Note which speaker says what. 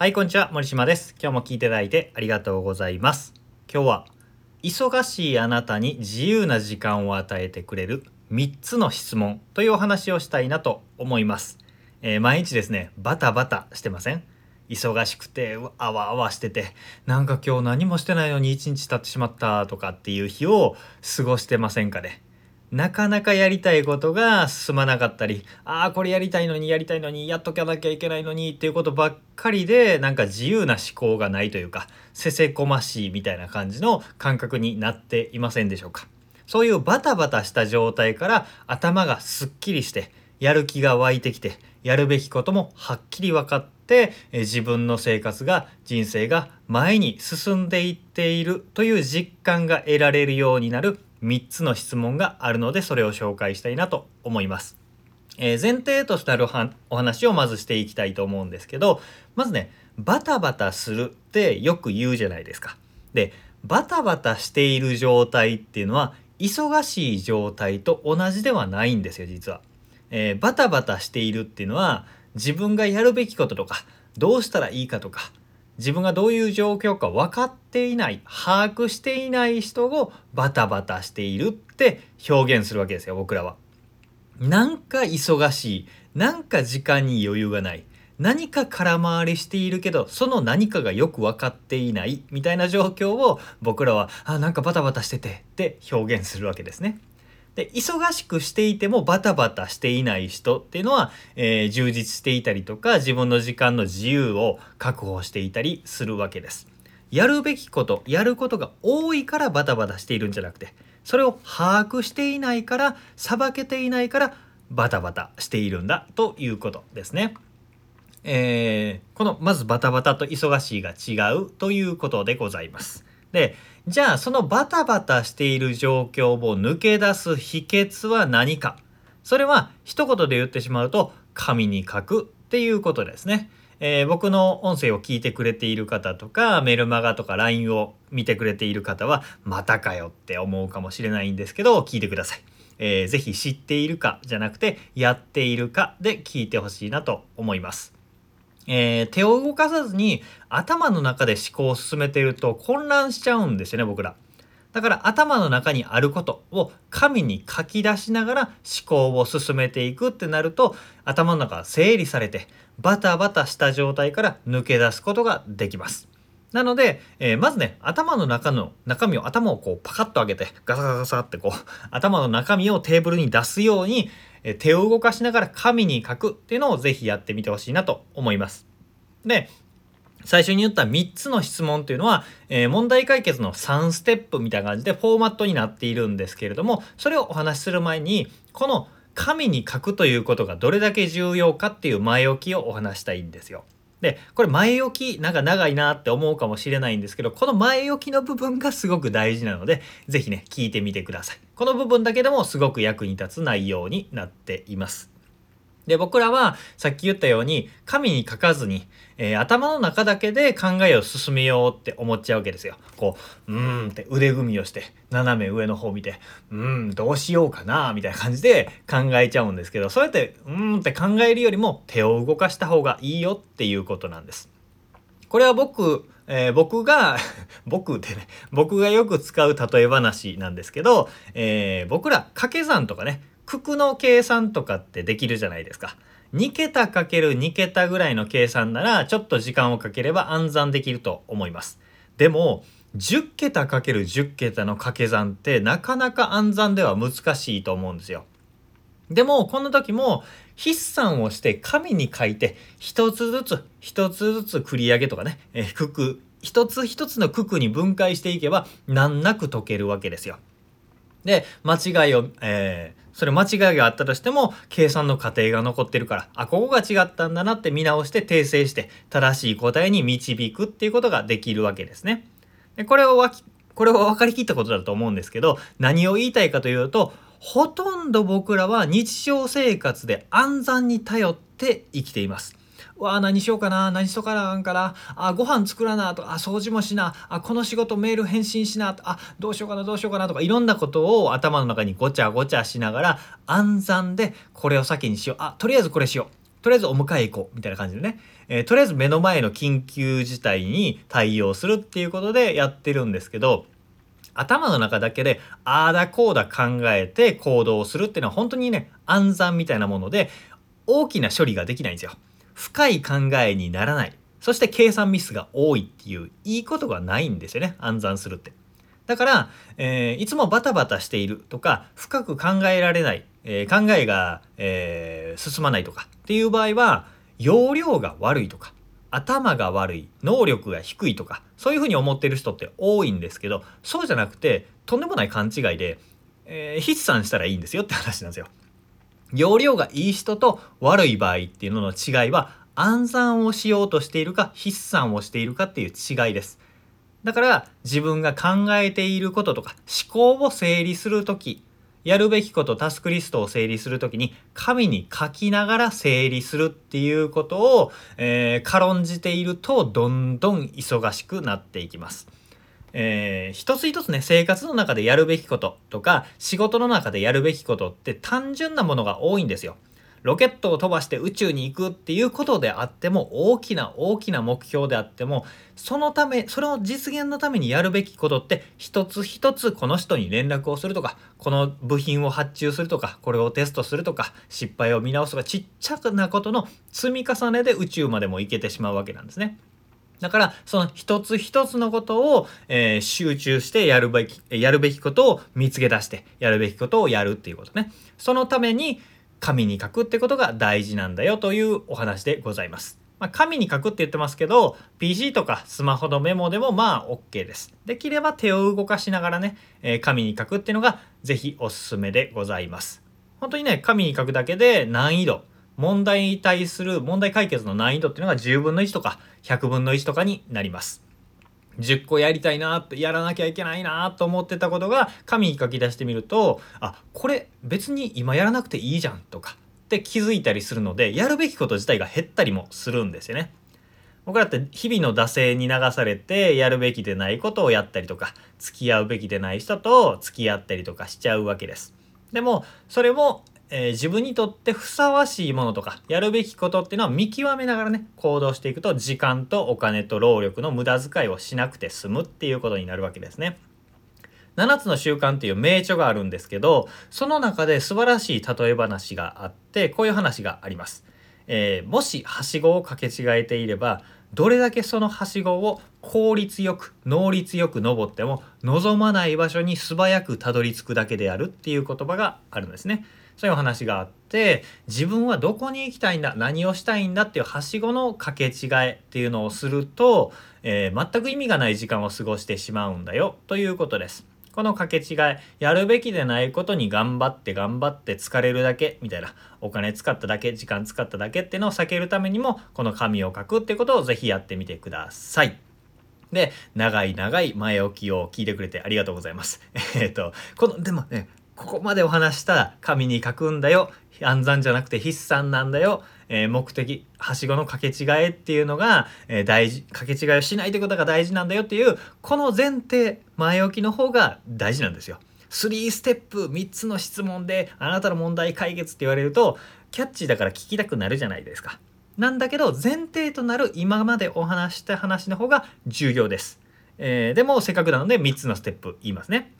Speaker 1: はい、こんにちは。森島です。今日も聞いていただいてありがとうございます。今日は、忙しいあなたに自由な時間を与えてくれる3つの質問というお話をしたいなと思います。えー毎日ですね、バタバタしてません？忙しくて、あわあわしてて、なんか今日何もしてないのに1日経ってしまったとかっていう日を過ごしてませんかね？なかなかやりたいことが進まなかったり、ああ、これやりたいのにやりたいのに、やっとかなきゃいけないのにっていうことばっかりで、なんか自由な思考がないというか、せせこましいみたいな感じの感覚になっていませんでしょうか。そういうバタバタした状態から頭がすっきりして、やる気が湧いてきて、やるべきこともはっきり分かって、自分の生活が、人生が前に進んでいっているという実感が得られるようになる3つの質問があるので、それを紹介したいなと思います。えー前提としてあるお話をまずしていきたいと思うんですけどまずねバタバタするってよく言うじゃないですか。でバタバタしている状態っていうのは忙しい状態と同じではないんですよ実は。えーバタバタしているっていうのは自分がやるべきこととかどうしたらいいかとか自分がどういう状況か分かっていない把握していない人をバタバタしているって表現するわけですよ僕らは。なんか忙しいなんか時間に余裕がない何か空回りしているけどその何かがよく分かっていないみたいな状況を僕らはあなんかバタバタしててって表現するわけですね。で忙しくしていてもバタバタしていない人っていうのは、えー充実していたりとか自分の時間の自由を確保していたりするわけです。やるべきことやることが多いからバタバタしているんじゃなくてそれを把握していないからさばけていないからバタバタしているんだということですね。えーこのまずバタバタと忙しいが違うということでございます。でじゃあそのバタバタしている状況を抜け出す秘訣は何か？それは一言で言ってしまうと紙に書くっていうことですね。えー僕の音声を聞いてくれている方とかメルマガとか LINE を見てくれている方はまたかよって思うかもしれないんですけど聞いてください。えーぜひ知っているかじゃなくてやっているかで聞いてほしいなと思います。えー手を動かさずに頭の中で思考を進めていると混乱しちゃうんですよね僕ら。だから頭の中にあることを紙に書き出しながら思考を進めていくってなると頭の中が整理されてバタバタした状態から抜け出すことができます。なので、えーまずね頭の中の中身を頭をこうパカッと上げてガサガサガサってこう頭の中身をテーブルに出すように、え手を動かしながら紙に書くっていうのをぜひやってみてほしいなと思います。で最初に言った3つの質問というのは、えー問題解決の3ステップみたいな感じでフォーマットになっているんですけれどもそれをお話しする前にこの紙に書くということがどれだけ重要かっていう前置きをお話したいんですよ。でこれ前置きなんか長いなって思うかもしれないんですけどこの前置きの部分がすごく大事なのでぜひね聞いてみてください。この部分だけでもすごく役に立つ内容になっています。で僕らはさっき言ったように紙に書かずに、えー頭の中だけで考えを進めようって思っちゃうわけですよ。こううーんって腕組みをして斜め上の方見てうーんどうしようかなみたいな感じで考えちゃうんですけどそうやってうーんって考えるよりも手を動かした方がいいよっていうことなんです。これは僕、えー僕が 僕ってね僕がよく使う例え話なんですけど、えー僕ら掛け算とかね九九の計算とかってできるじゃないですか。2桁かける2桁ぐらいの計算ならちょっと時間をかければ暗算できると思います。でも10桁かける10桁の掛け算ってなかなか暗算では難しいと思うんですよ。でもこの時も筆算をして紙に書いて一つずつ一つずつ繰り上げとかね、えー、九九一つ一つの九九に分解していけば難なく解けるわけですよ。で間違いを、えーそれ間違いがあったとしても計算の過程が残ってるからあここが違ったんだなって見直して訂正して正しい答えに導くっていうことができるわけですね。でこれをわきこれは分かりきったことだと思うんですけど何を言いたいかというとほとんど僕らは日常生活で暗算に頼って生きています。わあ何しようかな何しとかなあんからあご飯作らなとかあ掃除もしなあこの仕事メール返信しなあどうしようかなどうしようかなとかいろんなことを頭の中にごちゃごちゃしながら暗算でこれを先にしよう。あとりあえずこれしよう。ととりあえずお迎え行こう。みたいな感じでね、えー、とりあえず目の前の緊急事態に対応するっていうことでやってるんですけど頭の中だけでああだこうだ考えて行動するっていうのは本当にね暗算みたいなもので大きな処理ができないんですよ。深い考えにならない。そして計算ミスが多いっていういいことがないんですよね暗算するって。だから、えー、いつもバタバタしているとか深く考えられない、えー、考えが、えー、進まないとかっていう場合は容量が悪いとか頭が悪い能力が低いとかそういうふうに思ってる人って多いんですけどそうじゃなくてとんでもない勘違いで、え、筆算したらいいんですよって話なんですよ。容量がいい人と悪い場合っていうのの違いは暗算をしようとしているか筆算をしているかっていう違いです。だから自分が考えていることとか思考を整理する時やるべきことタスクリストを整理する時に紙に書きながら整理するっていうことを、えー、軽んじているとどんどん忙しくなっていきます。えー、一つ一つね生活の中でやるべきこととか仕事の中でやるべきことって単純なものが多いんですよ。ロケットを飛ばして宇宙に行くっていうことであっても大きな大きな目標であってもそのためそれを実現のためにやるべきことって一つ一つこの人に連絡をするとかこの部品を発注するとかこれをテストするとか失敗を見直すとかちっちゃなことの積み重ねで宇宙までも行けてしまうわけなんですね。だからその一つ一つのことを、えー、集中してやるべきやるべきことを見つけ出してやるべきことをやるっていうことね。そのために紙に書くってことが大事なんだよというお話でございます。まあ、紙に書くって言ってますけど PC とかスマホのメモでもまあ OK です。できれば手を動かしながらね、えー、紙に書くっていうのが是非おすすめでございます。本当にね紙に書くだけで難易度問題に対する問題解決の難易度っていうのが10分の1とか100分の1とかになります。10個やりたいなやらなきゃいけないなと思ってたことが紙に書き出してみるとあこれ別に今やらなくていいじゃんとかって気づいたりするのでやるべきこと自体が減ったりもするんですよね。僕らって日々の惰性に流されてやるべきでないことをやったりとか付き合うべきでない人と付き合ったりとかしちゃうわけです。でもそれもえー、自分にとってふさわしいものとかやるべきことっていうのは見極めながらね行動していくと時間とお金と労力の無駄遣いをしなくて済むっていうことになるわけですね。7つの習慣っていう名著があるんですけどその中で素晴らしい例え話があってこういう話があります。えー、もしはしごをかけ違えていればどれだけそのはしごを効率よく能率よく登っても望まない場所に素早くたどり着くだけであるっていう言葉があるんですね。そういうお話があって自分はどこに行きたいんだ何をしたいんだっていうはしごの掛け違いっていうのをすると、えー、全く意味がない時間を過ごしてしまうんだよということです。この掛け違いやるべきでないことに頑張って頑張って疲れるだけみたいなお金使っただけ時間使っただけっていうのを避けるためにもこの紙を書くってことをぜひやってみてください。で長い長い前置きを聞いてくれてありがとうございます。えっとこのでもねここまでお話したら紙に書くんだよ暗算じゃなくて筆算なんだよ、えー、目的はしごの掛け違えっていうのが、えー、大事掛け違いをしないってことが大事なんだよっていうこの前提前置きの方が大事なんですよ。3ステップ3つの質問であなたの問題解決って言われるとキャッチーだから聞きたくなるじゃないですか。なんだけど前提となる今までお話した話の方が重要です。えー、でもせっかくなので3つのステップ言いますね。